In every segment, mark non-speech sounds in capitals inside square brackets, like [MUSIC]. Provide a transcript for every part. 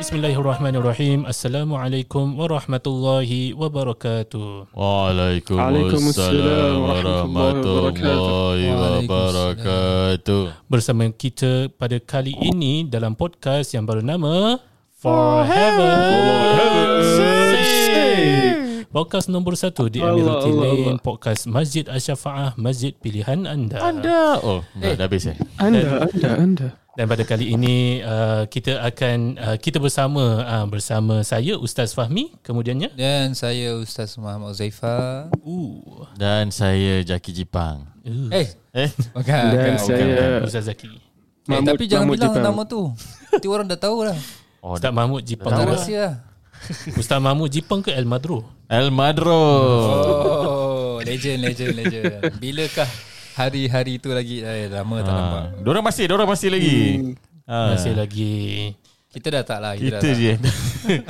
Bismillahirrahmanirrahim. Assalamualaikum warahmatullahi wabarakatuh. Waalaikumsalam warahmatullahi wabarakatuh. Bersama kita pada kali ini dalam podcast yang bernama For Heaven's Sake. Podcast nombor satu di Emirati Lane, podcast Masjid Asy-Syafaah, masjid pilihan anda. Anda. Oh, dah, dah habis eh? Anda, anda, anda. Dan pada kali ini uh, kita akan uh, kita bersama uh, bersama saya Ustaz Fahmi kemudiannya Dan saya Ustaz Muhammad Uzaifa. uh, Dan saya Jaki Jipang. uh Eh, Eh? bukan. Dan bukan, saya Ustaz Zaki. Eh, Mahmud- tapi jangan Mahmud bilang Jepang. nama tu. Nanti orang dah tahu lah. Oh, Ustaz Mahmud Jipang. Tak ke? rahsia lah. Ustaz Mahmud Jipang ke El Madro? El Madro. Oh, legend, legend, legend. Bilakah hari-hari tu lagi? Eh, lama tak nampak. Ha. Diorang masih, diorang masih lagi. Ha. Masih lagi. Kita dah tak lah. Kita, Kita dah tak.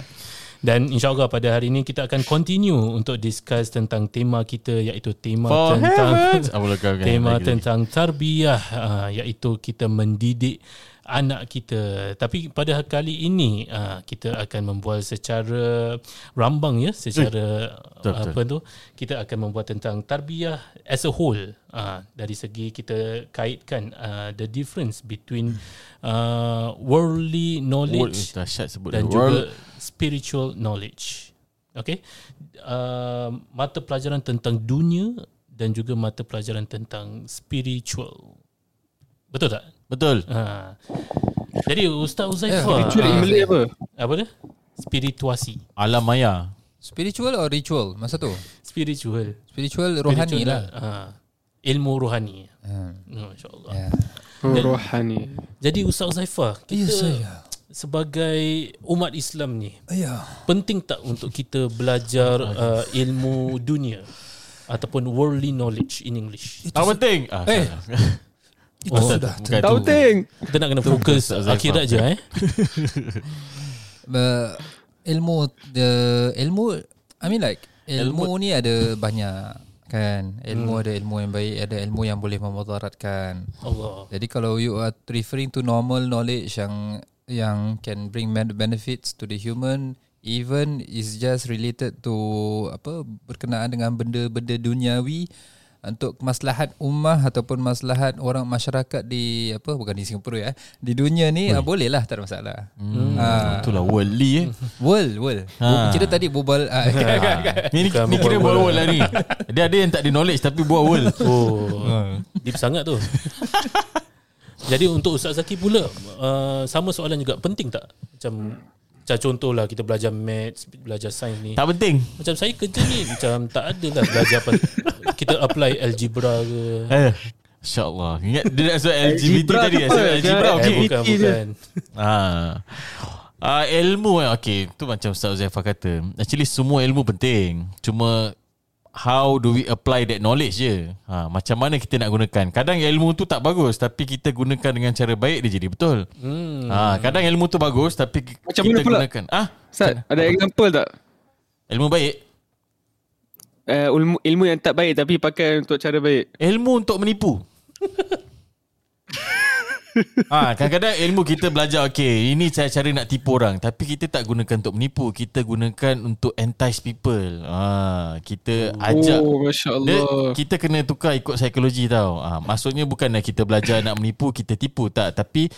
[LAUGHS] Dan insyaAllah pada hari ini kita akan continue untuk discuss tentang tema kita iaitu tema For tentang. Ah, [LAUGHS] tema lagi, lagi. tentang tarbiyah uh, iaitu kita mendidik anak kita. Tapi pada kali ini uh, kita akan membual secara rambang ya, secara betul, uh, apa tu? Kita akan membuat tentang tarbiyah as a whole. Uh, dari segi kita kaitkan uh, the difference between uh, worldly World, knowledge dahsyat sebut dan. World. juga spiritual knowledge. Okay, uh, mata pelajaran tentang dunia dan juga mata pelajaran tentang spiritual. Betul tak? Betul. Ha. Jadi Ustaz Uzaifah Spiritual in ah, Malay apa? apa dia? Spirituasi. Alam maya. Spiritual or ritual? Masa tu? Spiritual. Spiritual rohani Spiritual lah. Ha. Ilmu rohani. Ha. Oh, InsyaAllah. Ya. Oh, rohani. Jadi Ustaz Uzaifah, Ya, kita saya. Sebagai umat Islam ni, Ya. penting tak untuk kita belajar uh, ilmu dunia ataupun worldly knowledge in English? Tak penting. Ah, Eh. [LAUGHS] Itu Oh, sudah. bukan Tahu tu. ting. Kita nak kena fokus akhirat je eh. [LAUGHS] Uh, ilmu the ilmu I mean like ilmu, ni ada banyak kan ilmu ada ilmu yang baik ada ilmu yang boleh memudaratkan Allah. jadi kalau you are referring to normal knowledge yang yang can bring ben- benefits to the human even is just related to apa berkenaan dengan benda-benda duniawi untuk maslahat ummah ataupun maslahat orang masyarakat di apa bukan di Singapura ya di dunia ni ah, boleh lah tak ada masalah Hmm, Ah. itulah worldly eh. [LAUGHS] World, world. Ha. Kita tadi berbual ah, [LAUGHS] Ni, ni, ni kira berbual buat world lah ni. [LAUGHS] Dia ada yang tak ada knowledge tapi buat world. Oh, deep sangat tu. Jadi untuk Ustaz Zaki pula uh, sama soalan juga penting tak? Macam macam contohlah kita belajar maths, belajar sains ni. Tak penting. Macam saya kerja ni macam tak ada lah belajar apa. [LAUGHS] Kita apply algebra ke. Eh. InsyaAllah Ingat dia nak sebut LGBT Algebra tadi algebra Eh, bukan Activity je. bukan. Ah. Ah, ilmu eh okey tu macam Ustaz Uzaifah kata actually semua ilmu penting cuma how do we apply that knowledge je ha, macam mana kita nak gunakan kadang ilmu tu tak bagus tapi kita gunakan dengan cara baik dia jadi betul Hmm. ha, kadang ilmu tu bagus tapi Macam kita mana pula? gunakan ah Ustaz, ada example tak? ilmu baik Uh, ilmu, ilmu yang tak baik tapi pakai untuk cara baik. ilmu untuk menipu [LAUGHS] Ah, kadang-kadang ilmu kita belajar okey, ini cara-cara nak tipu orang, tapi kita tak gunakan untuk menipu, kita gunakan untuk entice people. Ah, kita ajak Oh, Masya dia, kita kena tukar ikut psikologi tau. Ah, maksudnya bukanlah kita belajar nak menipu, kita tipu tak, tapi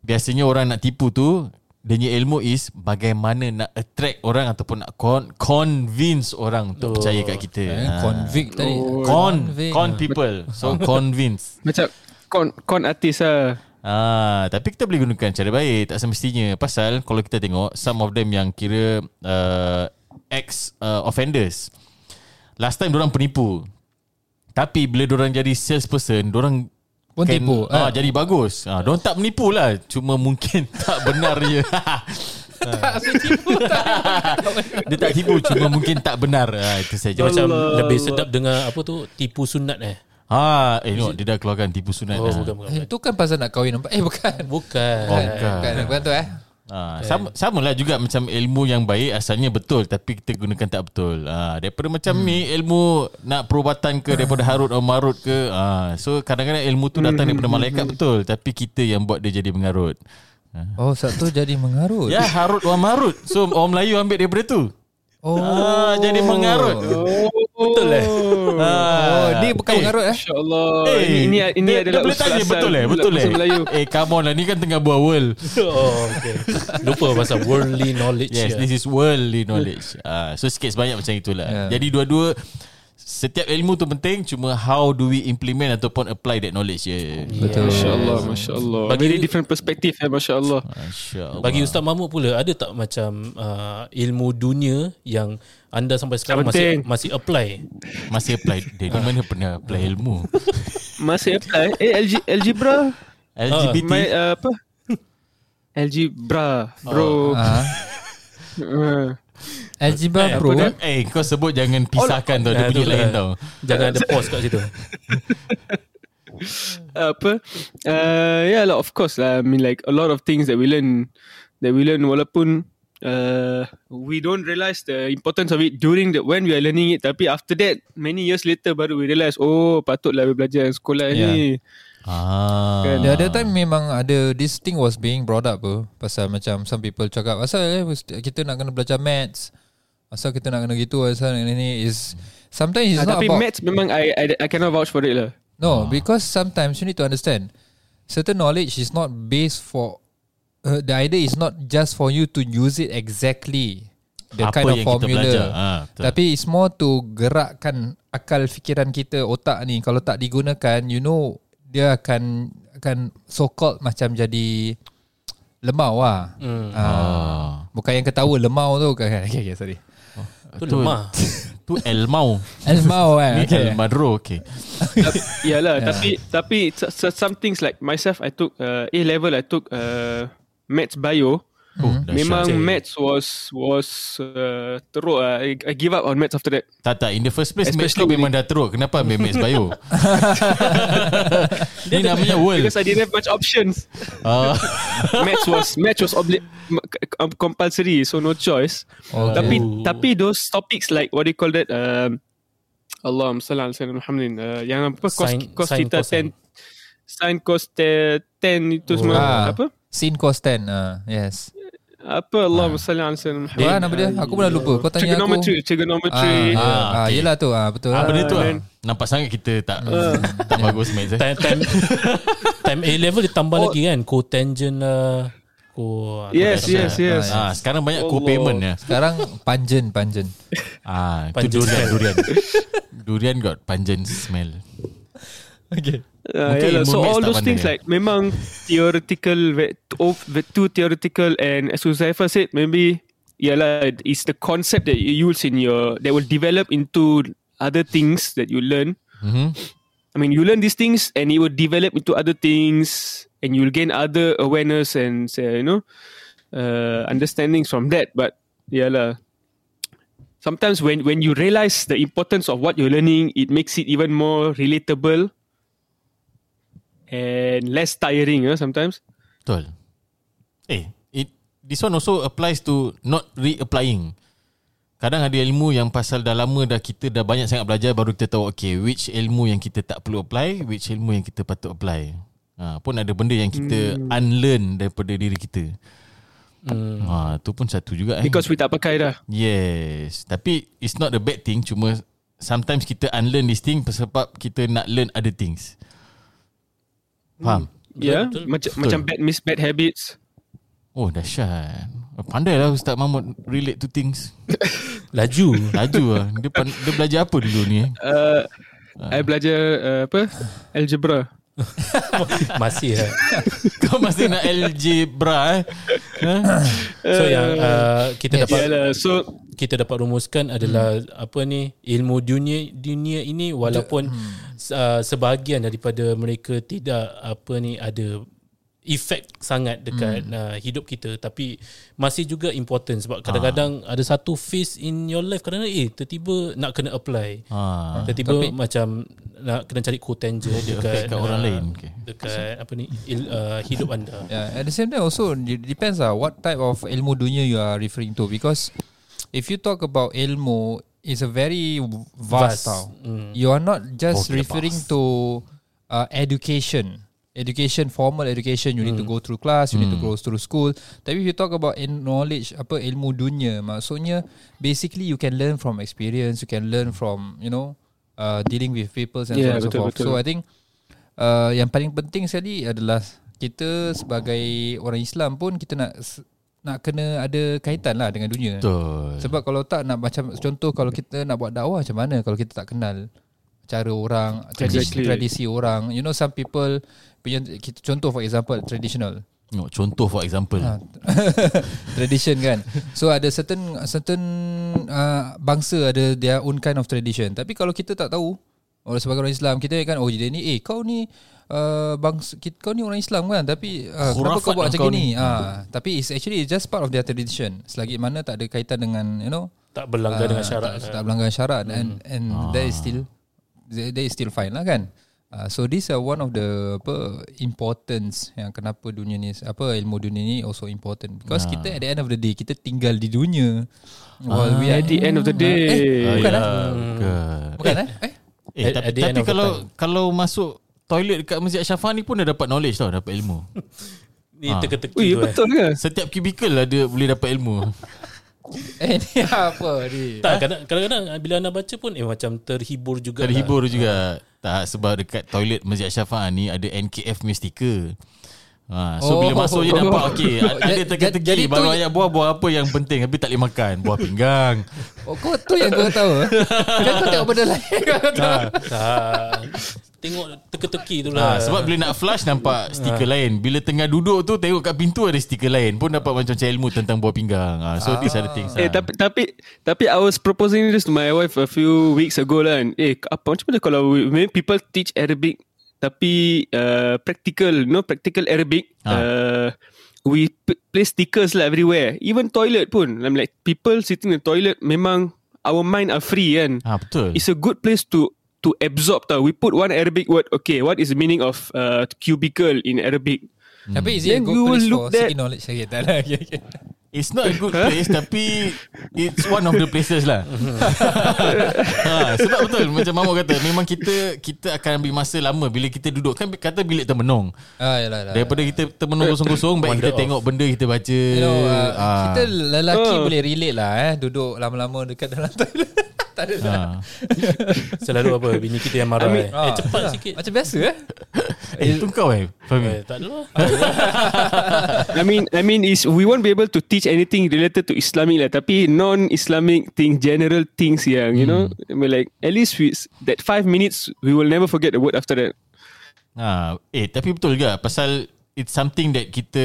biasanya orang nak tipu tu dia punya ilmu is bagaimana nak attract orang ataupun nak con- convince orang untuk Oh. percaya kat kita. eh, Ah. convict tadi. Oh. con Convict. con people. So convince. Macam kon kon artis lah. Ah, tapi kita boleh gunakan cara baik tak semestinya. Pasal kalau kita tengok some of them yang kira uh, ex uh, offenders. Last time orang penipu. Tapi bila orang jadi salesperson, orang Pun tipu. Ah, Ah. jadi bagus. Ah, orang tak menipu lah. Cuma mungkin [LAUGHS] tak benar je. [LAUGHS] Dia tak tipu cuma mungkin tak benar. Ah, itu saja. Macam Allah. lebih sedap dengar apa tu tipu sunat eh. Ah, eh no, dia dah keluarkan tipu sunat. Oh ah. bukan bukan. Eh, itu kan pasal nak kahwin nampak. Eh bukan. Bukan. Oh, Bukan. bukan. Bukan, bukan tu eh. Ha, sama sama lah juga macam ilmu yang baik asalnya betul tapi kita gunakan tak betul. Ha, daripada macam hmm. ni ilmu nak perubatan ke daripada Harut atau Marut ke. Ha, so kadang-kadang ilmu tu datang daripada malaikat betul tapi kita yang buat dia jadi mengarut. Oh satu jadi mengarut Ya Harut wa Marut So orang Melayu ambil daripada tu Oh ah, Jadi mengarut Betul eh? Oh, dia bukan mengarut eh InsyaAllah Eh, Ini, ini, ini dia, adalah dia boleh tanya betul eh betul eh Melayu eh come on lah ni kan tengah buat world [LAUGHS] Oh, okay. Lupa pasal worldly knowledge. yes ya. this is worldly knowledge ah so sikit sebanyak macam itulah Yeah. jadi dua-dua setiap ilmu tu penting cuma how do we implement ataupun apply that knowledge Betul Masya Allah Masya Allah Bagi- Very different perspective eh Masya Allah Masya-Allah. Bagi Ustaz Mahmud pula ada tak macam uh, ilmu dunia yang anda sampai sekarang masih masih apply? masih apply. Dari mana pernah apply ilmu? [LAUGHS] Masih apply. Eh LG, algebra. LGBT My uh, apa? [LAUGHS] Algebra Bro. Ah. [LAUGHS] uh, Algebra Eh, Pro. apa Eh kau sebut jangan pisahkan tau Dia tu lain lah. tau. Jangan ada pause kat situ. [LAUGHS] apa? Uh, yeah lah of course lah. I mean like a lot of things that we learn that we learn walaupun uh, we don't realize the importance of it during the when we are learning it. Tapi after that many years later baru we realise oh patutlah we belajar sekolah Yeah. ni ah. Kan. The other time memang ada This thing was being brought up pun Pasal macam Some people cakap Asal eh Kita nak kena belajar maths Asal kita nak kena gitu Asal ni ni is Sometimes it's Ah, not tapi about maths memang I, I I cannot vouch for it lah No because sometimes You need to understand Certain knowledge is not based for uh, The idea is not just for you To use it exactly The Apa kind of formula. Ah, betul. Tapi it's more to Gerakkan Akal fikiran kita Otak ni Kalau tak digunakan You know Dia akan Akan so called Macam jadi Lemau lah Hmm. ah. ah. Bukan yang ketawa lemau tu kan [LAUGHS] Okay, okay sorry Tu lemah. [LAUGHS] Tu Elmau Lemau kan Ni okay. El Madro okay. [LAUGHS] Tapi- Yalah tapi tapi so- so- some things like myself I took uh, A level I took uh, maths bio oh, dahsyat. memang Cik. maths was was uh, teruk lah. I, I give up on maths after that Tak tak In the first place Maths Especially kau memang dah teruk Kenapa ambil Maths Bio [LAUGHS] Ni namanya world because I didn't have much options ah. [LAUGHS] maths was maths was obli- m- c- compulsory so no choice Okay. tapi Oh. tapi those topics like what do you call that um, Allah salli ala sayyidina Muhammadin uh, yang apa cos Sin- cos sin theta cosine. 10 sin cos te- 10 itu semua Ah. apa Sin cos 10 ah, Yes apa Allah salli ala sayyidina Wah Muhammadin nama dia? Aku pun dah lupa. Kau tanya aku. Trigonometry trigonometry. Ah, ah, Ah, ah, okay. Yelah tu. Ah, Betul. Ah, lah Benda tu lah. Nampak sangat kita tak Tak bagus Maths eh. Time time [LAUGHS] time A level dia tambah lagi kan? Cotangent lah. Co yes yes yes. Ah, sekarang banyak Allah. co-payment ya. Sekarang panjen Panjen. Ah, itu Pungent durian, durian. durian got pungent smell. Okay Uh, Mungkin yeah, so all those things ya? like memang theoretical ve- oh, too theoretical and as Uzaifa said maybe ialah it's the concept that you use in your that will develop into other things that you learn Mhm. I mean you learn these things and it will develop into other things and you'll gain other awareness and say, you know uh, understandings from that but ialah sometimes when when you realize the importance of what you're learning it makes it even more relatable and less tiring uh, sometimes Betul. Eh, it, this one also applies to not reapplying. Kadang ada ilmu yang pasal dah lama dah kita dah banyak sangat belajar baru kita tahu okay which ilmu yang kita tak perlu apply, which ilmu yang kita patut apply. Ha, pun ada benda yang kita hmm. unlearn daripada diri kita. Hmm. Ha, tu pun satu juga eh. because we tak pakai dah Yes Tapi It's not a bad thing Cuma Sometimes kita unlearn this thing Sebab kita nak learn other things Faham? yeah betul. macam Betul. macam bad miss bad habits Oh dahsyat Pandai lah Ustaz Mahmud Relate to things [LAUGHS] Laju. Laju lah dia, pan- dia belajar apa dulu ni eh? uh, I belajar uh, apa algebra [LAUGHS] Masih lah. [LAUGHS] Kau masih nak algebra eh ha? [COUGHS] So yang uh, kita Yes. dapat Yalah, so kita dapat rumuskan adalah apa ni ilmu dunia dunia ini walaupun uh, sebahagian daripada mereka tidak apa ni ada efek sangat dekat hmm. uh, hidup kita tapi masih juga important sebab kadang-kadang ada satu phase in your life kadang-kadang eh tiba-tiba nak kena apply ha. tiba-tiba Tapi- macam nak kena cari cotangent Dia dekat affect kat orang uh, lain. Okay. dekat apa ni il, uh, hidup anda [LAUGHS] Yeah, at the same time also it depends lah what type of ilmu dunia you are referring to because if you talk about ilmu it's a very vast, Vast. tau. Mm. You are not just Okay, referring vast. to uh, education. Education formal education you need to go through class you need to go through school tapi if you talk about in knowledge apa ilmu dunia maksudnya basically you can learn from experience you can learn from you know uh, dealing with people and Yeah, so on and so forth betul. so I think uh, yang paling penting sekali adalah kita sebagai orang Islam pun kita nak nak kena ada kaitan lah dengan dunia Betul. sebab kalau tak nak macam contoh kalau kita nak buat dakwah macam mana kalau kita tak kenal cara orang tradisi, Exactly. tradisi orang you know some people kita contoh for example traditional. Tengok, Contoh for example. ha, [LAUGHS] tradition kan? So ada certain certain uh, bangsa ada their own kind of tradition. Tapi kalau kita tak tahu orang sebagai orang Islam kita kan oh dia ni eh kau ni uh, bangsa kita, kau ni orang Islam kan? Tapi uh, kenapa kau buat lah macam ni. ah tapi it's actually just part of their tradition. Selagi mana tak ada kaitan dengan you know Tak berlanggar dengan Ah, syarat. tak, tak melanggar syarat. And and that is still that is still fine lah kan uh, so these are one of the apa importance yang kenapa dunia ni apa ilmu dunia ni also important because Ah. kita at the end of the day kita tinggal di dunia while we are At the end of the day. eh, bukan ya, eh bukan. bukan eh eh Eh, At- tapi, at tapi kalau time. kalau masuk toilet dekat Masjid Ashrafah ni pun dah dapat knowledge tau, dapat ilmu. [LAUGHS] Ni Ah. teka-teki Ui, tu eh. betul ke? Setiap kubikel ada boleh dapat ilmu. [LAUGHS] [LAUGHS] eh ni apa ni Tak, kadang- kadang-kadang bila anda baca pun eh macam terhibur juga. Terhibur juga. Tak sebab dekat toilet Masjid Ashrafah ni ada NKF punya stiker. Ha, so Oh. bila masuk je nampak okey [LAUGHS] ada Jadi- teka-teki jadi tu- baru ayat buah buah apa yang penting tapi tak boleh makan buah pinggang oh, kau tu yang kau tahu eh? [LAUGHS] kan kau tengok benda lain Tak, tak. Tengok teka-teki tu lah. ha, sebab bila nak flush nampak stiker lain bila tengah duduk tu tengok kat pintu ada stiker lain pun dapat macam ilmu tentang buah pinggang ha, so these are the things Eh ha. tapi tapi tapi I was proposing this to my wife a few weeks ago lah. kan. Eh apa macam mana kalau we, maybe people teach Arabic tapi uh, practical, no practical Arabic. Ah. Uh, we p- place stickers lah everywhere. Even toilet pun. I'm like people sitting in the toilet memang our mind are free kan. ha, betul It's a good place to to absorb tau. We put one Arabic word. Okay, what is the meaning of uh, cubicle in Arabic? tapi is it a Then good you will place look for that- seeking knowledge okay, tak lah [LAUGHS] okay, okay. It's not a good [LAUGHS] place tapi it's one of the places lah. [LAUGHS] ha, sebab betul macam Mahmud kata memang kita kita akan ambil masa lama bila kita duduk kan kata bilik termenung. ah yalah yalah. Daripada kita termenung kosong-kosong baik kita tengok benda kita baca. You know, uh, Ah. kita lelaki Oh. boleh relate lah eh duduk lama-lama dekat dalam toilet. Tak ada lah. ha. [LAUGHS] Selalu apa Bini kita yang marah I mean- eh. eh Ah, cepat ah, sikit Macam biasa eh. Eh, itu kau eh. Fahmi. eh, Tak ada lah [LAUGHS] I mean, I mean, is we won't be able to teach anything related to Islamic lah. Tapi non-Islamic things, general things yang you know, I mean, like at least we, that five minutes we will never forget the word after that. Ha, eh tapi betul juga pasal it's something that kita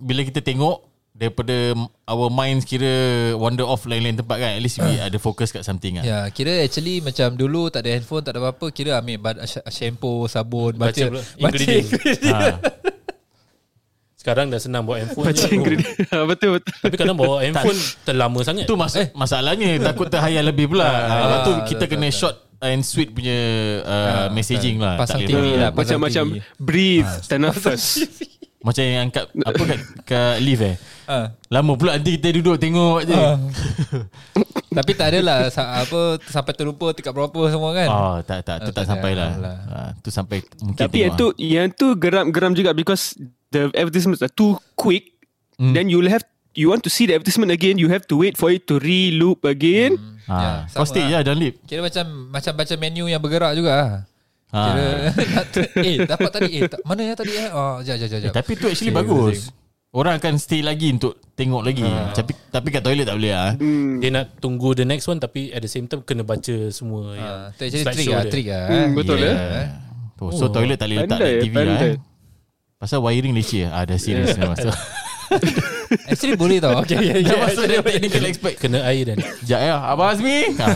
bila kita tengok daripada our minds kira wander off lain-lain tempat kan at least we ada fokus kat something kan. Ya, kira actually macam dulu tak ada handphone, tak ada apa-apa, kira ambil bad, shampoo, sabun, baca, Baca ingredient. Ha. Sekarang dah senang bawa handphone Baca je. ingredient. [LAUGHS] betul betul. Tapi kadang bawa handphone terlama sangat Itu mas- eh. masalahnya takut terhayal lebih pula. Ha, lepas tu Ah, kita betul, kena betul. short and sweet punya uh, messaging lah. Pasang Tak TV lah. Macam-macam breathe, tanafas. Macam yang angkat apa kat, kat lift eh. Ah. Lama pula nanti kita duduk tengok je. Ah. [LAUGHS] Tapi tak adalah apa sampai terlupa tikat berapa semua kan. Oh, tak tak tu Ah, tak tak sampai lah. lah. Ha, tu sampai mungkin Tapi yang tu, yang tu geram-geram juga because the advertisements are too quick. Hmm. Then you'll have you want to see the advertisement again, you have to wait for it to re-loop again. Ha, Ya, kau sama stay lah. je dalam lift. Kira macam macam baca menu yang bergerak juga lah. Ha. Kira [LAUGHS] nak eh dapat tadi eh tak, mana ya tadi eh oh jap jap jap Eh, tapi tu actually bagus. same. Orang akan stay lagi untuk tengok lagi. Tapi tapi kat toilet tak boleh ah. Hmm. Dia nak tunggu the next one Tapi at the same time Kena baca semua yang Ah, tu actually slideshow trick lah, dia. trick lah. Hmm, eh. betul Yeah. eh. Tu, so Oh. toilet tak boleh letak Pandai, TV lah pandai. eh. Pasal wiring leceh ah. Dah serius [LAUGHS] masuk. [LAUGHS] Actually boleh tau. Okay, yeah, Dah yeah. masuk dia technical expert. Kena air dan Sekejap ya. Abang Azmi. Ha.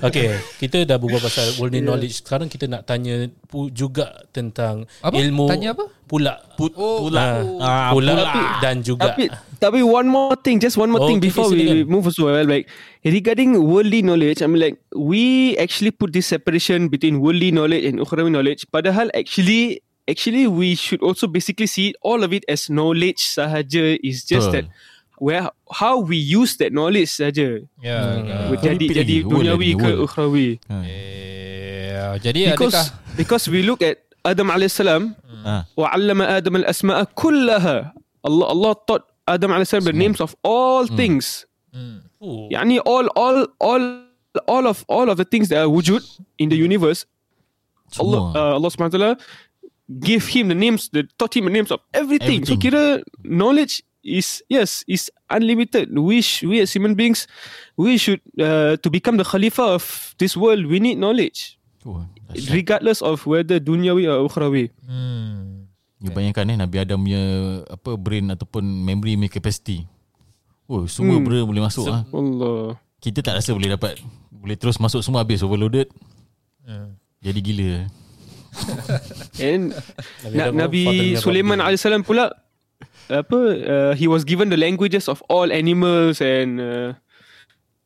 Okay Kita dah berbual pasal Worldly knowledge Sekarang kita nak tanya pu- Juga tentang Apa? Ilmu Tanya apa? Pula Put, Oh, pula. oh. Ah, Pula pula. Dan juga Tapi tapi one more thing, just one more Oh, thing okay, before okay, we silakan. move as well. Like regarding worldly knowledge, I mean like we actually put this separation between worldly knowledge and ukhrawi knowledge. Padahal actually actually we should also basically see all of it as knowledge sahaja. It's just uh. that where how we use that knowledge saja yeah kan. jadi jadi duniawi ke ukhrawi? Yeah jadi because adakah? because we look at adam alaihissalam hmm. wa 'allama adam al-asma'a kullaha. Allah allah taught adam alaihissalam the names of all mm. things. Mm. yani all all all all of all of the things that are wujud in the universe Allah, uh, Allah subhanahu wa ta'ala give him the names the taught him the names of everything. So Everything. kira knowledge is yes is unlimited. We sh- we as human beings we should uh, to become the khalifah of this world we need knowledge Oh, regardless of whether dunyawi or ukhrawi. You bayangkan eh Nabi Adam punya apa brain ataupun memory punya capacity. Oh, semua Hmm. benda boleh masuk ah. Allah. Kita tak rasa boleh dapat boleh terus masuk semua habis overloaded. Jadi gila. [LAUGHS] And Nabi Na- Nabi Sulaiman alaihissalam pula apa uh, he was given the languages of all animals and uh,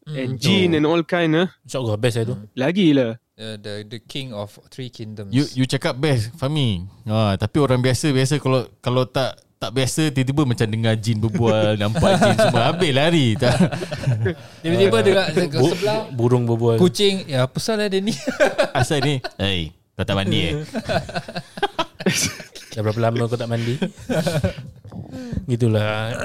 and jinn and all kind uh. InsyaAllah best lah tu. Lagi lah. Uh, the the king of three kingdoms. You you cakap best Fahmi. Ha, tapi orang biasa biasa kalau kalau tak tak biasa tiba-tiba macam dengar jin berbual, [LAUGHS] nampak jin semua habis lari. [LAUGHS] Tak. Tiba-tiba dekat ke Bu- sebelah burung berbual. kucing. Ya apa salah dia ni? Asal ni, hey, kau tak mandi eh? Dah berapa lama kau tak mandi? Gitulah.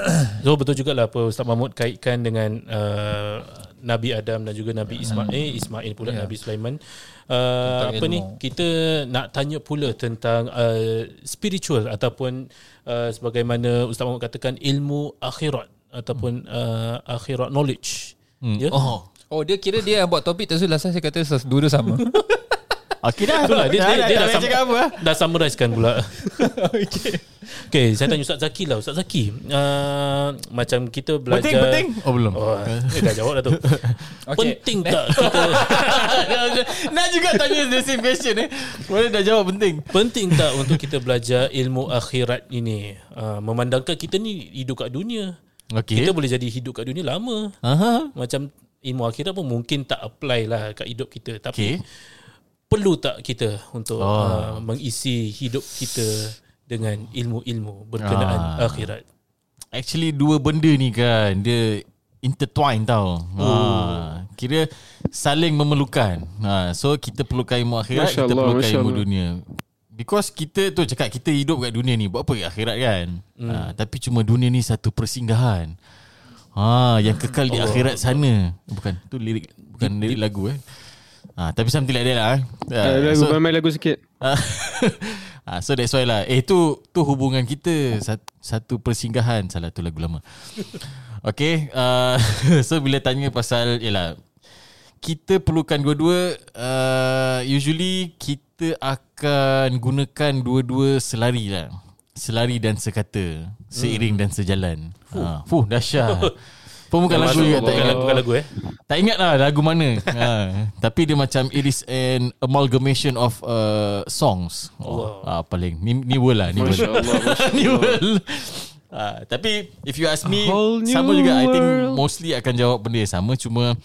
So betul juga lah apa Ustaz Mahmud kaitkan dengan uh, Nabi Adam dan juga Nabi Ismail, eh, Ismail pula Ya. Nabi Sulaiman. Uh, Tentang apa ni? Kita nak tanya pula tentang uh, spiritual ataupun uh, sebagaimana Ustaz Mahmud katakan ilmu akhirat ataupun uh, akhirat knowledge. Hmm. Ya? Oh. Oh dia kira dia yang buat topik tu lah saya kata dua-dua sama. [LAUGHS] Okey dah. Itulah dia, dia, dia, dah, tak sam- cakap apa. ah? dah summarizekan pula. [LAUGHS] okay. okay, saya tanya Ustaz Zaki lah. Ustaz Zaki, uh, macam kita belajar... Penting penting. Oh belum. Oh, eh, dah jawab dah tu. [LAUGHS] Okay. Penting tak kita... [LAUGHS] Nak juga tanya the same question eh. Boleh dah jawab penting. penting tak untuk kita belajar ilmu akhirat ini? Uh, memandangkan kita ni hidup kat dunia. Okey. Kita boleh jadi hidup kat dunia lama. Aha. Macam ilmu akhirat pun mungkin tak apply lah kat hidup kita. Tapi Okey. Perlu tak kita untuk Oh. uh, mengisi hidup kita dengan ilmu-ilmu berkenaan Ah. akhirat? Actually dua benda ni kan dia intertwine tau. Oh. Ha, kira saling memerlukan. Ha, so kita perlukan ilmu akhirat, Masya kita Allah, perlukan Masya ilmu Allah. dunia. Because kita tu cakap kita hidup kat dunia ni buat apa kat akhirat kan? Hmm. Ha, tapi cuma dunia ni satu persinggahan. Ha, yang kekal di akhirat sana. Bukan tu lirik bukan lirik lagu eh. Ha, tapi something like that lah. eh. Ha, Uh, lagu so- main lagu sikit. [LAUGHS] ah, so that's why lah. Eh tu tu hubungan kita satu, satu persinggahan salah tu lagu lama. [LAUGHS] Okay, uh, [LAUGHS] so bila tanya pasal yalah kita perlukan dua-dua uh, usually kita akan gunakan dua-dua selari lah. Selari dan sekata, seiring dan sejalan. Ha, fuh dahsyat. Pun bukan lagu juga tak? ingat. bukan lagu eh. Tak ingat lah lagu mana. Ha, [LAUGHS] Tapi dia macam It is an amalgamation of uh, songs. Oh, ah, Paling. Ni, ni world lah Ni world. [LAUGHS] Ni world. Ah, tapi if you ask me sama juga I think world. mostly akan jawab benda yang sama. Cuma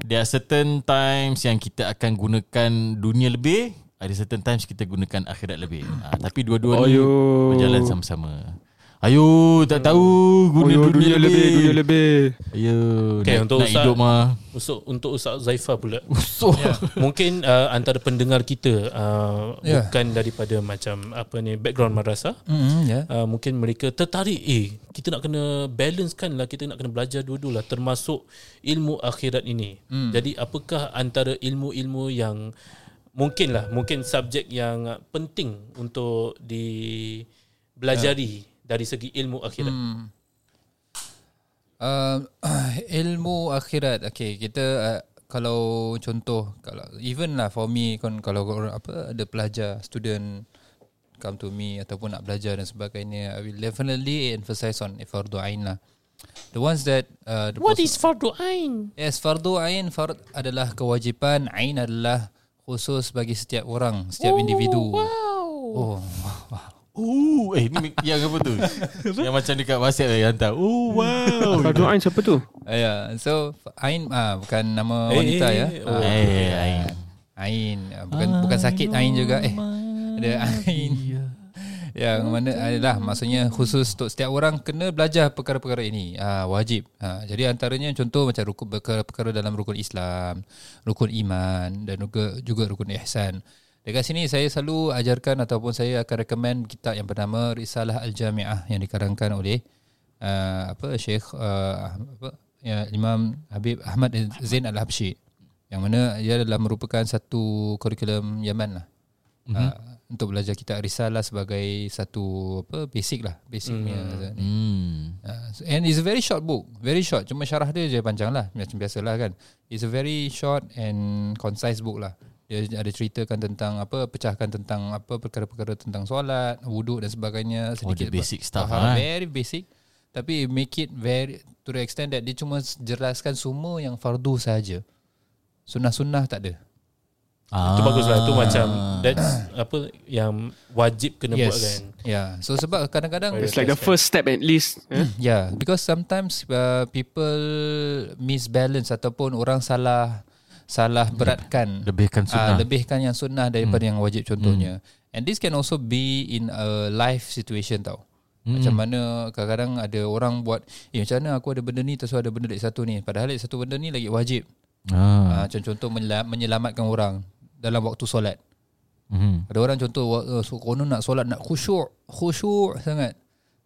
there are certain times yang kita akan gunakan dunia lebih ada certain times kita gunakan akhirat lebih. Ah, tapi dua-dua ni Ayo. berjalan sama-sama ayo tak tahu guna Oh, dunia, dunia lebih, dunia lebih. ayo Okay, nak, untuk nak Ustaz- hidup mah Untuk, untuk Ustaz Zaifah pula. [LAUGHS] so Mungkin uh, antara pendengar kita uh, Ya. bukan daripada macam apa ni background madrasah. Hmm, ya. Uh, mungkin mereka tertarik eh kita nak kena balancekan lah kita nak kena belajar dua-dua lah termasuk ilmu akhirat ini. Hmm. Jadi apakah antara ilmu-ilmu yang mungkin lah mungkin subjek yang penting untuk dibelajari dari segi ilmu akhirat. Hmm. Uh, [CLEARS THROAT] ilmu akhirat. Okay, kita uh, kalau contoh kalau even lah for me kan kalau orang apa ada pelajar student come to me ataupun nak belajar dan sebagainya I will definitely emphasize on fardu ain lah. The ones that uh, the What is fardu ain? Yes, fardu ain fard adalah kewajipan, ain adalah khusus bagi setiap orang, setiap individu. Oh. [LAUGHS] Uh, eh ni yang apa tu? yang macam dekat WhatsApp yang hantar. Oh wow. Fardu Ain siapa tu? Uh, yeah. So Ain ah bukan nama Eh, wanita eh, ya. eh, Ah, Eh, Ain. Ain Ah, bukan bukan sakit Ain juga eh. Ada Ain. Yang mana adalah maksudnya khusus untuk setiap orang kena belajar perkara-perkara ini. Ah wajib. Ha, jadi antaranya contoh macam rukun perkara-perkara dalam rukun Islam, rukun iman dan juga juga rukun ihsan. Dekat sini saya selalu ajarkan ataupun saya akan recommend kitab yang bernama Risalah Al-Jami'ah yang dikarangkan oleh uh, apa Syekh uh, apa ya, Imam Habib Ahmad Zain Al-Habsyi yang mana ia adalah merupakan satu kurikulum Yaman lah. Mm-hmm. Uh, untuk belajar kitab risalah sebagai satu apa basic lah basicnya mm. ni. Hmm. Uh, and it's a very short book very short cuma syarah dia je panjang lah macam biasalah kan it's a very short and concise book lah dia ada ceritakan tentang apa pecahkan tentang apa perkara-perkara tentang solat wuduk dan sebagainya Oh, the sedikit basic stuff faham, lah, eh. very basic tapi make it very to the extent that dia cuma jelaskan semua yang fardu saja sunnah-sunnah tak ada Ah. Itu bagus lah Itu macam That's apa Yang wajib kena buat kan Yeah. So sebab kadang-kadang It's like the first step at least. eh? Yeah, because sometimes uh, people misbalance ataupun orang salah salah beratkan Lebihkan ah, sunnah. lebihkan yang sunnah daripada yang wajib contohnya. And this can also be in a life situation tau. Macam mana kadang-kadang ada orang buat eh macam mana aku ada benda ni terus ada benda lagi satu ni padahal lagi satu benda ni lagi wajib. Ah. Macam contoh menyela- menyelamatkan orang dalam waktu solat. Mhm. Ada orang contoh uh, so, konon nak solat nak khusyuk, khusyuk sangat.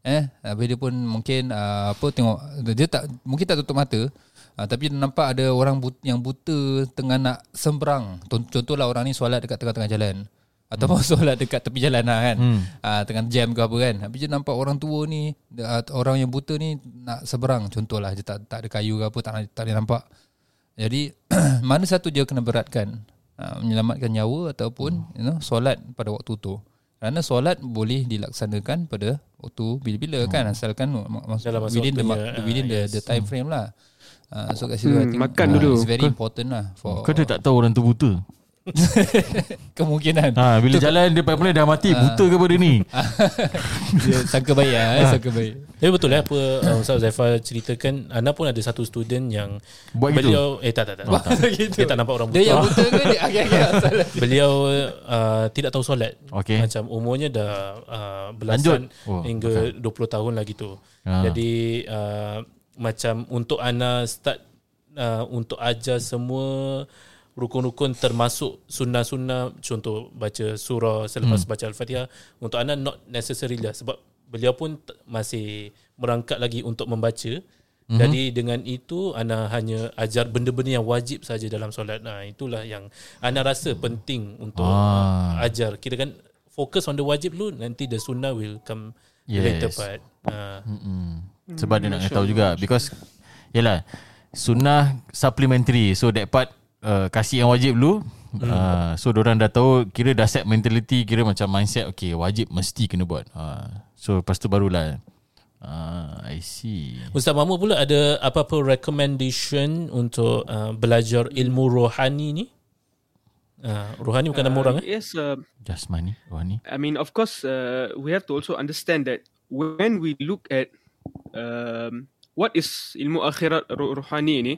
Eh, habis dia pun mungkin uh, apa tengok dia tak mungkin tak tutup mata. Uh, tapi nampak ada orang but, yang buta tengah nak sembrang. Con- Contohlah orang ni solat dekat tengah-tengah jalan. Ataupun hmm. [LAUGHS] solat dekat tepi jalan lah kan. Hmm. Uh, tengah jam ke apa kan. Habis dia nampak orang tua ni, uh, orang yang buta ni nak seberang. Contohlah dia tak, tak ada kayu ke apa, tak, tak ada nampak. Jadi [CLEARS THROAT] mana satu dia kena beratkan uh, menyelamatkan nyawa ataupun you know solat pada waktu tu. Kerana solat boleh dilaksanakan pada waktu bila-bila kan asalkan Dalam masa within the, within the, the time frame lah. Uh, so kat situ Hmm, I think makan uh, dulu. It's very important lah for Kau dia tak tahu orang tu buta. [LAUGHS] kemungkinan. Ha, bila jalan dia paling dah mati buta ke pada ni? [LAUGHS] dia sangka baik lah, eh, sangka baik. Tapi betul lah apa uh, Ustaz Zaifal ceritakan Ana pun ada satu student yang Buat gitu? beliau eh tak tak tak, tak, tak. gitu. dia tak nampak orang buta. Dia yang buta ke dia okay, okay, [LAUGHS] beliau uh, tidak tahu solat. Okey. Macam umurnya dah uh, Lanjut. belasan Oh, hingga 20 tahun lah gitu. Ah. Jadi uh, macam untuk Ana start uh, untuk ajar semua rukun-rukun termasuk sunnah-sunnah contoh baca surah selepas hmm. baca al-Fatihah untuk Ana not necessary lah sebab beliau pun t- masih merangkak lagi untuk membaca. Mm-hmm. Jadi dengan itu Ana hanya ajar benda-benda yang wajib saja dalam solat. Nah, itulah yang Ana rasa penting untuk Ah. ajar. Kira kan fokus on the wajib dulu nanti the sunnah will come yes. later part. Ah. Mm. Sebab dia nak tahu juga. Because yalah sunnah supplementary. So that part uh, kasih yang wajib dulu. Hmm. uh, so orang dah tahu kira dah set mentality kira macam mindset okay wajib mesti kena buat. Uh, so lepas tu barulah. Uh, I see. Ustaz Mahmud pula ada apa-apa recommendation untuk uh, belajar ilmu rohani ni? Uh, rohani bukan nama orang eh? Yes, uh, jasmani rohani. I mean, of course, uh, we have to also understand that when we look at um, what is ilmu akhirat ruhani ini,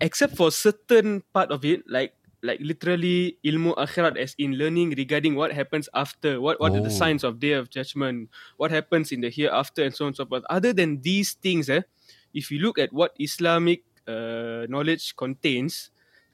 except for certain part of it, like like literally ilmu akhirat as in learning regarding what happens after, what what are the Oh. signs of day of judgment, what happens in the hereafter, and so on and so forth. Other than these things, eh, if you look at what Islamic uh, knowledge contains,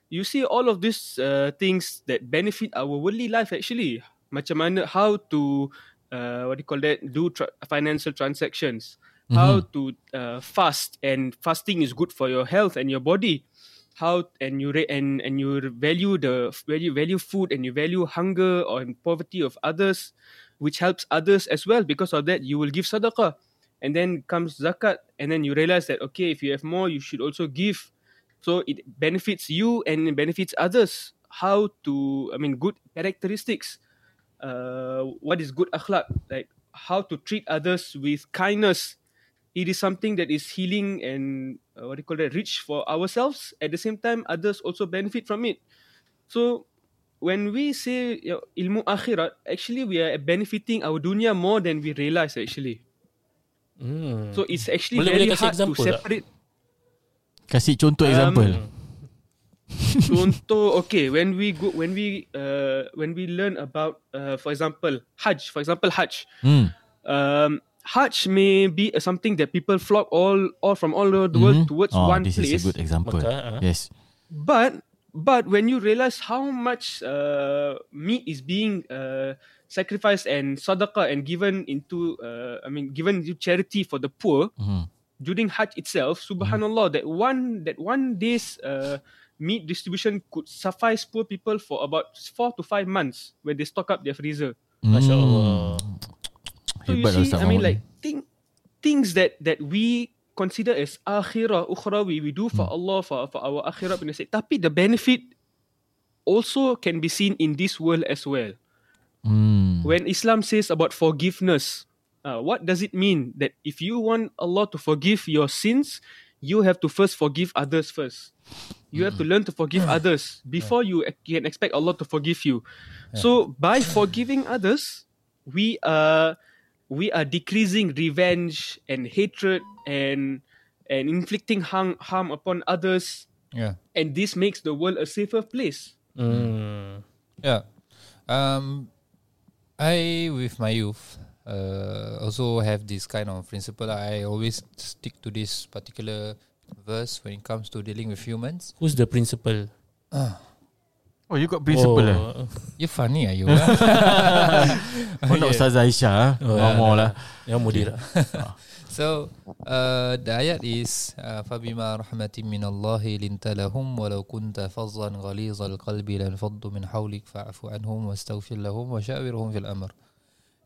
you see all of these uh, things that benefit our worldly life actually. Macam mana, how to, uh, what do you call that, do tra- financial transactions, how to uh, fast, and fasting is good for your health and your body. How and you re- and and you value the value value food and you value hunger or poverty of others, which helps others as well. Because of that, you will give sadaqah, and then comes zakat, and then you realize that okay, if you have more, you should also give. So it benefits you and it benefits others. How to, I mean, good characteristics. Uh, what is good akhlaq? Like how to treat others with kindness. It is something that is healing and uh, what do you call that, rich for ourselves. At the same time, others also benefit from it. So when we say you know, ilmu akhirat, actually we are benefiting our dunya more than we realize actually. Hmm. So it's actually Boleh- very boleh hard to tak? separate. kasih contoh Um, example [LAUGHS] Contoh, okay, when we go, when we, uh, when we learn about, uh, for example, Hajj, for example, Hajj, hmm. um, Hajj may be uh, something that people flock all, all from all over the world Mhm. towards oh, one this place. is a good example Maka, ah. yes But but when you realize how much uh, meat is being uh, sacrificed and sadaqah and given into, uh, I mean, given to charity for the poor Mhm. during Hajj itself, Subhanallah, that one that one day's uh, meat distribution could suffice poor people for about four to five months when they stock up their freezer. Allah. So you see, I mean, like think, things that that we consider as akhirah, ukhrawi, we do for Allah for for our akhirah sake. Tapi the benefit also can be seen in this world as well. Hmm. When Islam says about forgiveness, uh, what does it mean? That if you want Allah to forgive your sins, you have to first forgive others first. You have to learn to forgive others before you can expect Allah to forgive you. So by forgiving others, we are we are decreasing revenge and hatred and and inflicting harm, harm upon others, Yeah. and this makes the world a safer place. Hmm. Yeah. Um, I with my youth uh, also have this kind of principle. I always stick to this particular verse when it comes to dealing with humans. Who's the principal? Oh, you got principle eh? oh, You funny are you? [LAUGHS] Oh, [LAUGHS] nak Ustazah Aisyah ah. Oh, Ngomong lah. Yang mudir. [LAUGHS] So uh, the ayat is uh, فَبِمَا رَحْمَةٍ مِّنَ اللَّهِ لِنْتَ لَهُمْ وَلَوْ كُنْتَ فَظًّا غَلِيظَ الْقَلْبِ لَانْفَضُّوا مِنْ حَوْلِكَ فَاعْفُ عَنْهُمْ وَاسْتَغْفِرْ لَهُمْ وَشَاوِرْهُمْ فِي الْأَمْرِ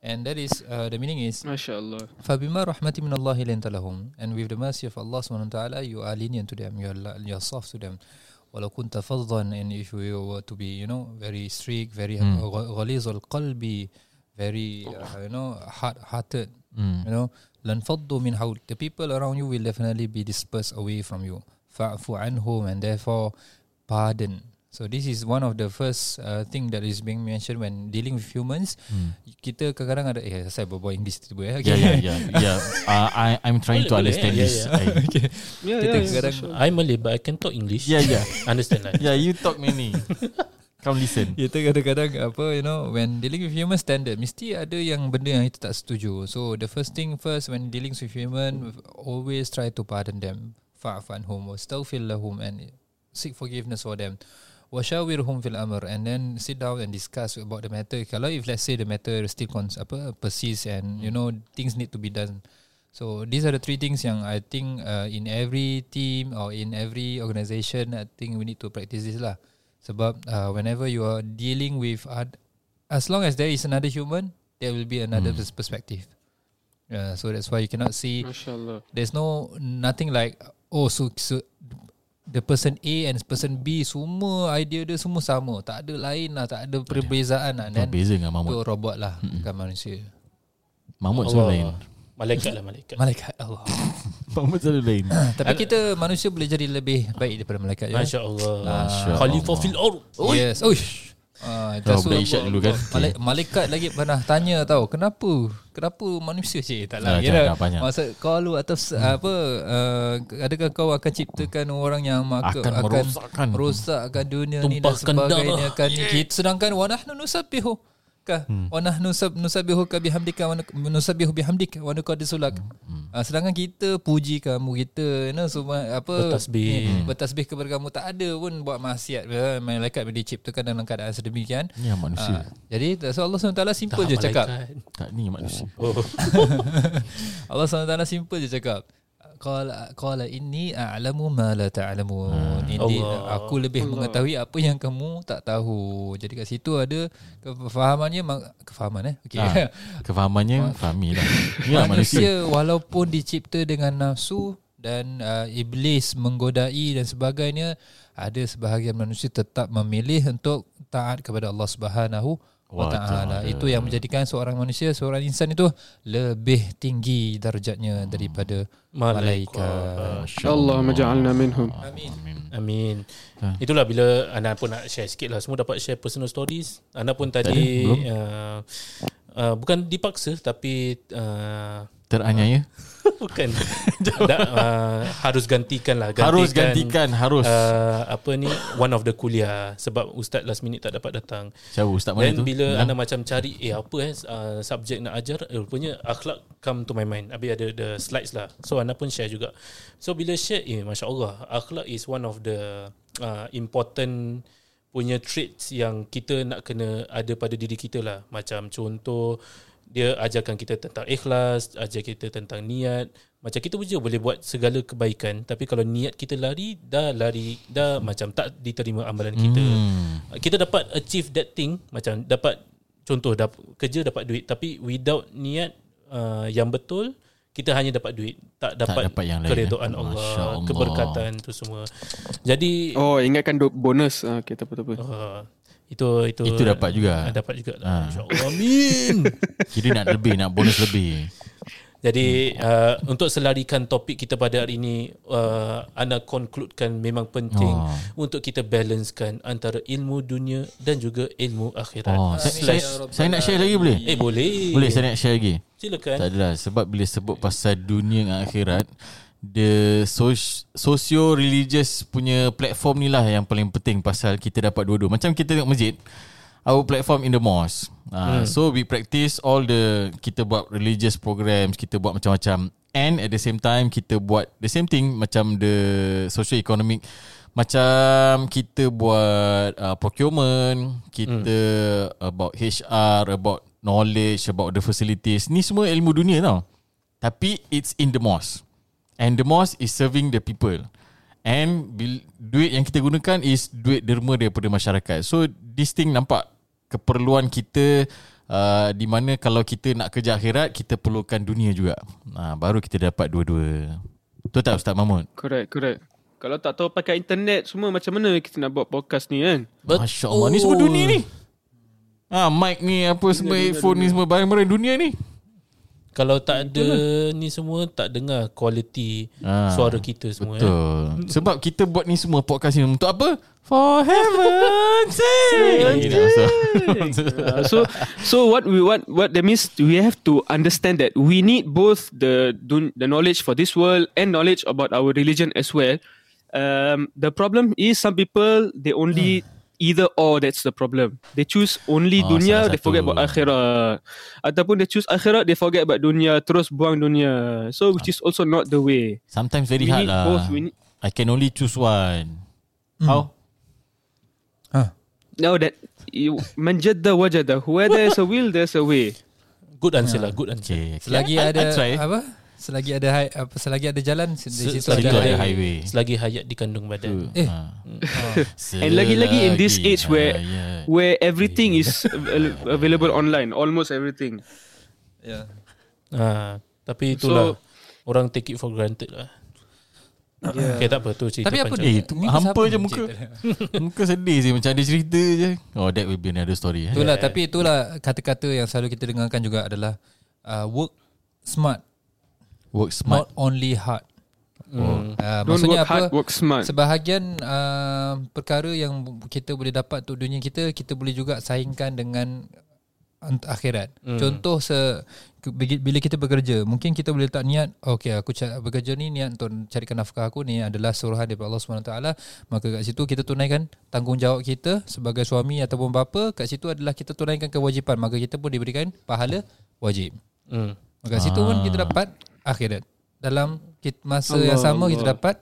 And that is uh, the meaning is MashaAllah. فَبِمَا رَحْمَةٍ مِّنَ اللَّهِ لِنْتَ لَهُمْ And with the mercy of Allah SWT, you are lenient to them, you are, li- you are soft to them. وَلَوْ كُنْتَ فَظًّا And if you were to be, you know, very strict, very Hmm. mm. غَلِيظ الْقَلْبِ Very, uh, you know, hard-hearted, Hmm. you know, لَنْفَضُّوا مِنْ حَوْلِ The people around you will definitely be dispersed away from you. فَعْفُ عَنْهُمْ And therefore, pardon. So this is one of the first uh, thing that is being mentioned when dealing with humans. Hmm. Kita kadang-kadang ada eh saya berbual English tiba eh. Yeah, yeah, yeah. yeah. Uh, I, I'm trying to Boleh, boleh, understand yeah, this. yeah. I- Yeah, Kita yeah, yeah, kadang- for sure. I Malay but I can talk English. Yeah, yeah. Understand lah. Yeah, you talk many. Come listen. [LAUGHS] Kita kadang-kadang apa you know when dealing with human standard mesti ada yang benda yang kita tak setuju. So the first thing first when dealing with human always try to pardon them. Fa'fu anhum wastaghfir lahum and seek forgiveness for them. Washawirhum fil amr and then sit down and discuss about the matter. Kalau if let's say the matter still cons- apa persist and you know things need to be done. So these are the three things yang I think uh, in every team or in every organisation I think we need to practice this lah. Sebab uh, whenever you are dealing with ad- as long as there is another human, there will be another Hmm. perspective. Yeah, so that's why you cannot see there's no nothing like oh so, so the person A and person B semua idea dia semua sama, tak ada lain lah, tak ada perbezaan lah. Tak Dan beza dengan tu Mahmud. robot lah, bukan manusia. Mahmud selalu lain. Malaikat lah malaikat. Malaikat Allah. [LAUGHS] Mahmud selalu lain. [LAUGHS] Tapi kita manusia boleh jadi lebih baik daripada malaikat ya. Masya Allah. Masya Khalifah Allah. fil ard. Yes. Uish. Ah, Oh, budak isyak dulu kan? Malaikat, malaikat lagi pernah tanya tau, kenapa? Kenapa manusia cik? Tak lah. Ah, Kira, banyak. maksud kalau atas apa uh, adakah kau akan ciptakan orang yang maka, Akan merosakkan. merosakkan dunia ni dan sebagainya kan kita sedangkan wa nahnu nusabbihu ka Hmm. wa nahnu sab nusabbihu ka bihamdika wa nusabbihu bihamdik wa nuqaddisu lak. Hmm, Ah, sedangkan kita puji kamu kita you know, semua apa Bertasbih. ni, bertasbih kepada kamu tak ada pun buat maksiat Eh, malaikat bila diciptakan dalam keadaan sedemikian yang manusia. Ah, jadi so Allah SWT simple Tak, je cakap malaikat. Tak ni manusia. Oh. [LAUGHS] Allah SWT simple je cakap Qala qala inni a'lamu ma la ta'lamun. Ini Allah. aku lebih mengetahui apa yang kamu tak tahu. Jadi kat situ ada kefahamannya ma- kefahaman eh. Okey. Ah, kefahamannya [LAUGHS] fahami lah. Manusia. manusia walaupun dicipta dengan nafsu dan uh, iblis menggodai dan sebagainya ada sebahagian manusia tetap memilih untuk taat kepada Allah Subhanahu wa Wa taala itu yang menjadikan seorang manusia seorang insan itu lebih tinggi darjatnya daripada malaikat InsyaAllah maja'alna minhum. amin Amin. Ha. Itulah bila Ana pun nak share sikit lah. Semua dapat share personal stories. Ana pun tadi belum. uh, uh, bukan dipaksa tapi uh, Teranyaya. [LAUGHS] Bukan. [LAUGHS] Da, uh, Harus gantikan lah. Gantikan, Harus gantikan, harus. uh, Apa ni One of the kuliah. Sebab ustaz last minute tak dapat datang. Siapa? Ustaz mana Dan tu? bila Ya. anda macam cari Eh apa eh uh, Subjek nak ajar? Eh, Rupanya akhlak Come to my mind. Habis ada the slides lah. So anda pun share juga. So bila share Eh Masya Allah Akhlak is one of the uh, Important Punya traits Yang kita nak kena Ada pada diri kita lah. Macam contoh Dia ajarkan kita tentang ikhlas Ajar kita tentang niat. Macam kita je boleh buat segala kebaikan Tapi kalau niat kita lari Dah lari Dah macam tak diterima amalan kita. Hmm. kita dapat achieve that thing macam dapat contoh dapat kerja dapat duit tapi without niat uh, yang betul kita hanya dapat duit tak dapat, dapat yang lain, keredaan eh? Allah, Allah. keberkatan tu semua jadi Oh, ingatkan bonus. Ah, okay, tak apa, tak apa. uh, itu itu Itu dapat juga. Ah, dapat juga Ah. ha. insyaallah amin [LAUGHS] Kira nak lebih, nak bonus lebih. Jadi uh, untuk selarikan topik kita pada hari ini uh, Ana concludekan memang penting Oh. untuk kita balancekan antara ilmu dunia dan juga ilmu akhirat. Oh, saya, saya, saya nak share lagi boleh? Eh boleh. Boleh saya nak share lagi? Silakan. Tak adalah sebab bila sebut pasal dunia dengan akhirat the soc- socio-religious punya platform ni lah yang paling penting pasal kita dapat dua-dua. Macam kita tengok masjid, our platform in the mosque. Uh, hmm. So we practice all the kita buat religious programs, kita buat macam-macam and at the same time kita buat the same thing macam the socio-economic macam kita buat uh, procurement, kita hmm. about HR, about knowledge, about the facilities. Ni semua ilmu dunia tau. Tapi it's in the mosque. And the mosque is serving the people. And bil, duit yang kita gunakan is duit derma daripada masyarakat. So this thing nampak keperluan kita uh, di mana kalau kita nak kerja akhirat kita perlukan dunia juga. Uh, baru kita dapat dua-dua. Betul tak Ustaz Mahmud? Correct, correct. Kalau tak tahu pakai internet semua macam mana kita nak buat podcast ni kan? Masya Allah Ni semua dunia ni Ah, mic ni apa semua headphone ni semua barang-barang dunia ni. Kalau tak ada ni semua tak dengar quality Ah, suara kita semua. Eh. Betul. Sebab kita buat ni semua podcast ni untuk apa? For heaven's sake. Uh, [LAUGHS] so so what we what what that means we have to understand that we need both the dun- the knowledge for this world and knowledge about our religion as well. Um, the problem is some people they only either or that's the problem. They choose only Oh, dunia, they forget about akhirat. Ataupun they choose akhirat, they forget about dunia, terus buang dunia. So which is also not the way. Sometimes very We hard lah. both. We need, I can only choose one. How? Ha. now that you manjadda wajada, where there's a will, there's a way. Good answer lah, good answer. Okay. Selagi I- I ada try. apa? Selagi ada hai, apa selagi ada jalan di situ selagi ada ada hai. highway. Selagi hayat dikandung badan. Eh. Ha. And lagi-lagi in this age where hayat. where everything is avail- available online, almost everything. Ya. Ha, tapi itulah orang take it for granted lah. Yeah. Okay, tak apa tu cerita Tapi apa panjang. Eh, dia? tu Ni hampa je muka. Muka sedih je macam ada cerita je. Oh, that will be another story. Eh. Itulah tapi itulah kata-kata yang selalu kita dengarkan juga adalah uh, work smart, Work smart. not only hard. Hmm. Uh, Don't maksudnya work apa? hard, work smart. Sebahagian uh, perkara yang kita boleh dapat untuk dunia kita, kita boleh juga saingkan dengan ant- akhirat. Hmm. Contoh se bila kita bekerja, mungkin kita boleh letak niat, okey aku bekerja ni niat untuk carikan nafkah aku ni adalah suruhan daripada Allah SWT maka kat situ kita tunaikan tanggungjawab kita sebagai suami ataupun bapa, kat situ adalah kita tunaikan kewajipan, maka kita pun diberikan pahala wajib. Hmm. Maka situ pun kita dapat akhirat. Dalam kit- masa Allah, yang sama Allah. kita dapat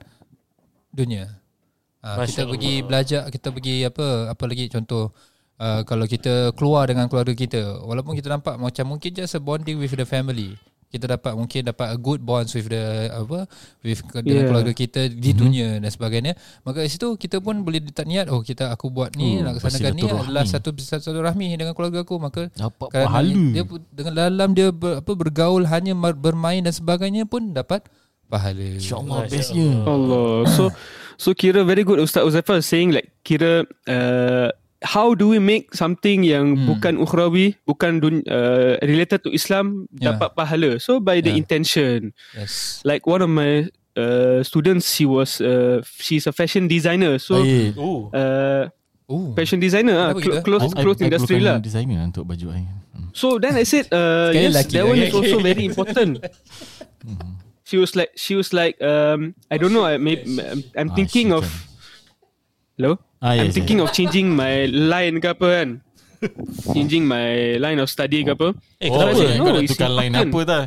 dunia. Ha, Masya kita Allah. pergi belajar, kita pergi apa apa lagi contoh uh, kalau kita keluar dengan keluarga kita walaupun kita nampak macam mungkin just a bonding with the family. Kita dapat mungkin dapat a good bonds with the apa with ke- dengan Yeah. keluarga kita di dunia dan sebagainya. Maka di situ kita pun boleh letak niat oh kita aku buat ni Oh, laksanakan ni adalah satu satu rahmi dengan keluarga aku maka Dapat pahala. dia dengan dalam dia ber, apa bergaul hanya bermain dan sebagainya pun dapat pahala. InsyaAllah bestnya. Allah. So so kira very good Ustaz Uzaifah saying like kira uh, how do we make something yang Hmm. bukan ukhrawi, bukan dun, uh, related to Islam Yeah. dapat pahala. So by the Yeah. intention. Yes. Like one of my uh, students she was uh, she's a fashion designer. So. Oh. uh, Oh. fashion designer ah, gitu? clothes I- clothes I industry perlukan lah. designer untuk baju I. Hmm. So then I said, uh, [LAUGHS] Sekali yes, that one okay, is also very [LAUGHS] important. she was like, she was like, um, I don't know, I may, I'm, I'm Ah, thinking she of, hello, Ah, I'm yes, thinking yes. of changing my line ke apa kan, changing my line of study ke apa. Eh, Oh, kenapa? kau No, nak tukar line important. apa tak?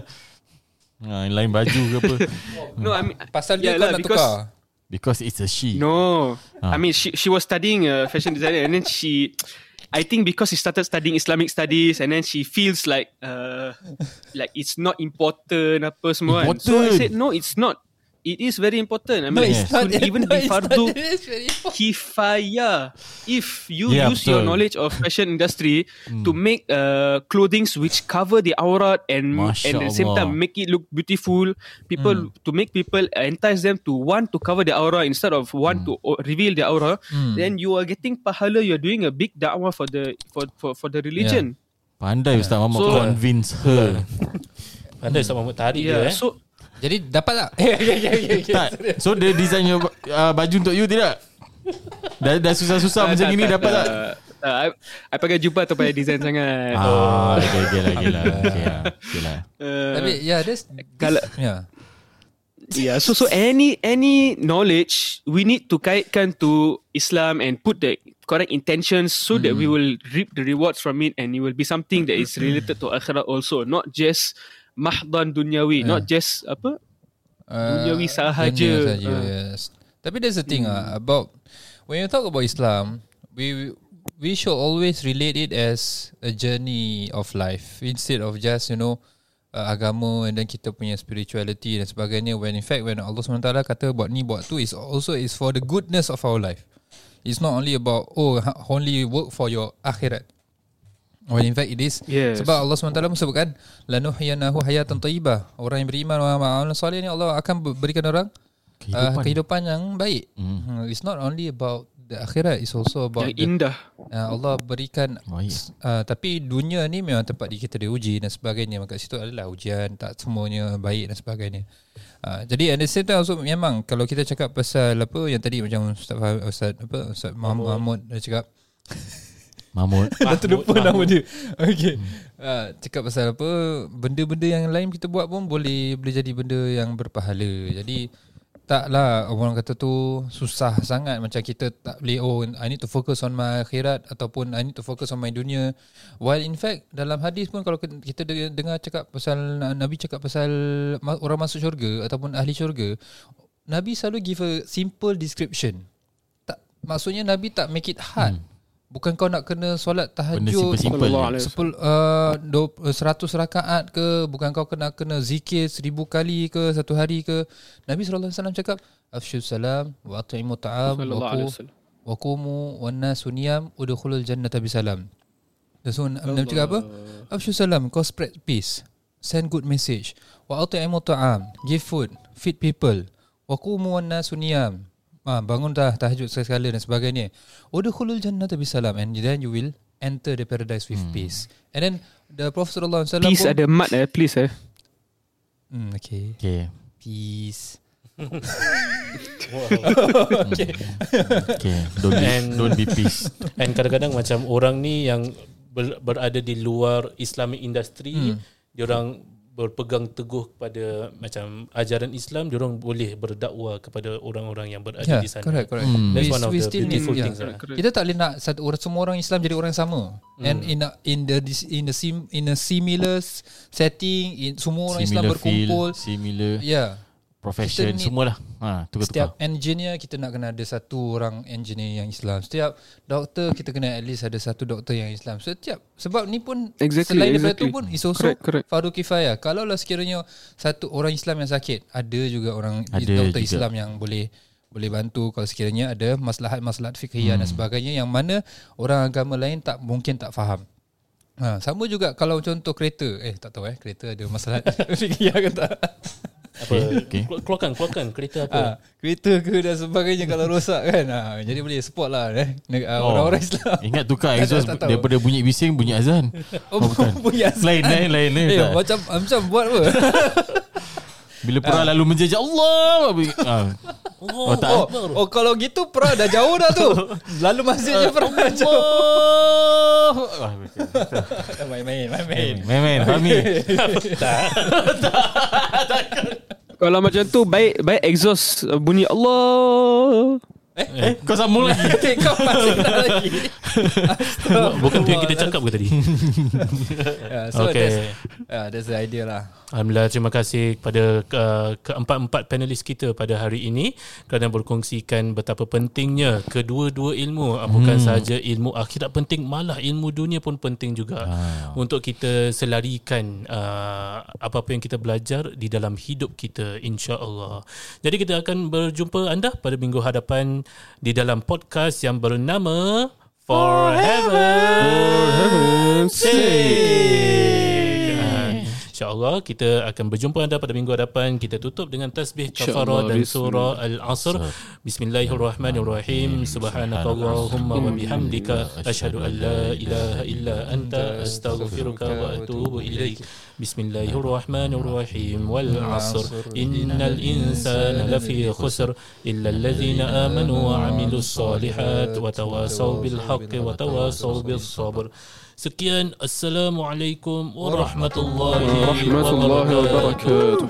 Ha, line baju ke apa? [LAUGHS] No, I mean, Pasal dia yeah kau lah, nak because- tukar. Because it's a she. No, Ah. I mean she she was studying uh, fashion designer and then she, I think because she started studying Islamic studies and then she feels like uh like it's not important apa semua. kan. So I Important. said no, it's not. It is very important. I No, mean, it's not. even [LAUGHS] no, it's not. fardu It is very important. kifaya. If you Yeah, use your betul. knowledge of fashion industry [LAUGHS] to make uh clothings which cover the aurat and Masya and at the same Allah. time make it look beautiful, people to make people entice them to want to cover the aura instead of want to uh, reveal the aura, then you are getting pahala. You are doing a big da'wah for the for for, for the religion. Pandai Ustaz Muhammad So- convince her. [LAUGHS] Pandai Ustaz Mahmud tarik Yeah. dia eh. So Jadi dapat tak? [LAUGHS] Ya, ya, ya, tak. So dia design your, uh, baju untuk you tidak? Dah, dah susah-susah Ah, macam tak, tak, dapat tak? tak. Tak, I, I pakai jubah atau pakai design sangat. Ah, okay, okay lah, okay lah. [LAUGHS] Okay lah. Okay lah. Uh, Tapi yeah, that's Kalau- yeah. Yeah, so so any any knowledge we need to kaitkan to Islam and put the correct intentions so that we will reap the rewards from it and it will be something that is related to akhirat also, not just mahdan dunyawi, not just apa Duniawi sahaja. dunia sahaja, Ah. yes. Tapi there's the thing ah about when you talk about Islam, we we should always relate it as a journey of life instead of just you know uh, agama and then kita punya spirituality dan sebagainya when in fact when Allah SWT kata buat ni buat tu is also is for the goodness of our life. It's not only about oh only work for your akhirat. When in fact it is Yes. Sebab Allah SWT pun sebutkan Lanuhyanahu hayatan tayyibah Orang yang beriman Orang soleh ni Allah akan berikan orang kehidupan, uh, Kehidupan. yang baik mm. It's not only about the akhirat It's also about yang the, indah. uh, Allah berikan Baik. uh, Tapi dunia ni memang tempat di kita diuji dan sebagainya Maka situ adalah ujian Tak semuanya baik dan sebagainya uh, Jadi at the same time also Memang kalau kita cakap pasal Apa yang tadi macam Ustaz, Ustaz, apa, Ustaz Mahmud, Mahmud dah cakap [LAUGHS] Mahmud. [LAUGHS] Dah terlupa Mahmud. nama dia. Okay. Uh, Cakap pasal apa Benda-benda yang lain kita buat pun Boleh boleh jadi benda yang berpahala. Jadi Taklah orang kata tu Susah sangat Macam kita tak boleh Oh I need to focus on my akhirat Ataupun I need to focus on my dunia. While in fact Dalam hadis pun Kalau kita de- dengar cakap pasal Nabi cakap pasal Orang masuk syurga Ataupun ahli syurga Nabi selalu give a simple description. Tak, Maksudnya Nabi tak make it hard. Hmm. Bukan kau nak kena solat Benda tahajud uh, do, seratus rakaat ke? Bukan kau kena kena zikir seribu kali ke? Satu hari ke? Nabi SAW cakap Afshu salam Wa ati'imu ta'am Wa kumu Wa nasu niyam Udukhulul jannata bisalam So Nabi cakap apa? Afshu salam Kau spread peace Send good message. Wa ati'imu ta'am Give food Feed people. Wa kumu wa nasu niyam Ah, bangun dah tahajud sekali dan sebagainya. Udkhulul jannata bisalam and then you will enter the paradise with peace. And then the Prophet sallallahu alaihi wasallam Please pun- ada mat eh, please eh. Hmm, okay. Okay. Peace. [LAUGHS] [LAUGHS] Okay. Don't be, And- don't be pissed. And kadang-kadang macam orang ni yang ber, berada di luar Islamic industry, hmm. diorang berpegang teguh kepada macam ajaran Islam, diorang boleh berdakwah kepada orang-orang yang berada Yeah, di sana. correct, correct. Hmm. That's We- one of we the still beautiful need- yeah. things. lah. Kita tak boleh nak satu orang semua orang Islam jadi orang yang sama. And in a, in the in the sim, in a similar setting, in semua orang Islam Similar berkumpul. field, similar Yeah. Profession, Kita need- semualah. Ha, tukar-tukar. Setiap engineer kita nak kena ada satu orang engineer yang Islam. Setiap doktor kita kena at least ada satu doktor yang Islam. Setiap sebab ni pun Exactly, selain daripada exactly. tu pun is also Correct, correct. fardu kifayah. Kalau lah sekiranya satu orang Islam yang sakit, ada juga orang Ada doktor juga. Islam yang boleh boleh bantu kalau sekiranya ada maslahat-maslahat fiqhiyah hmm. dan sebagainya yang mana orang agama lain tak mungkin tak faham. Ha, sama juga kalau contoh kereta. Eh tak tahu eh kereta ada masalah [LAUGHS] fiqhiyah ke tak? Apa? Okay. Kelu- Keluarkan, keluarkan kereta apa? Ha, kereta ke dan sebagainya kalau rosak kan. Ha, jadi boleh support lah eh. Uh, Oh. Orang-orang Islam. Ingat tukar Tak, exhaust tak, tak tahu. daripada bunyi bising bunyi azan. [LAUGHS] Oh, bukan. [LAUGHS] Bunyi azan. Lain lain lain lain. Eh, tak. macam macam buat apa? [LAUGHS] Bila perang lalu menjejak Allah. bunyi- Ah. Oh, tak. Oh, oh kalau gitu pra dah jauh dah tu. Lalu masjidnya pra dah jauh. Main-main, main-main. Main-main Fahmi Kalau macam tu baik baik exhaust uh, bunyi Allah. Eh kau sambung lagi Okay, [LAUGHS] kau masih nak lagi. Bukan tu yang kita cakap ke tadi [LAUGHS] Yeah, so Okay. that's, yeah, that's the idea lah. Alhamdulillah terima kasih kepada uh, keempat-empat panelis kita pada hari ini kerana berkongsikan betapa pentingnya kedua-dua ilmu uh, bukan sahaja ilmu akhirat penting malah ilmu dunia pun penting juga untuk kita selarikan uh, apa-apa yang kita belajar di dalam hidup kita insya-Allah. Jadi kita akan berjumpa anda pada minggu hadapan di dalam podcast yang bernama For Heaven's Sake. Ah, InsyaAllah kita akan berjumpa anda pada minggu hadapan. Kita tutup dengan tasbih kafarah dan surah Al-Asr. Bismillahirrahmanirrahim. Subhanakallahumma wa bihamdika Ashadu an la ilaha illa anta Astaghfiruka wa atubu ilaik Bismillahirrahmanirrahim. Wal-Asr Innal insana lafi khusr Illa alladhina amanu wa amilu salihat Wa tawasaw bil haqqi wa tawasaw bil sabr Sekian Assalamualaikum warahmatullahi Warahmatullahi wabarakatuh.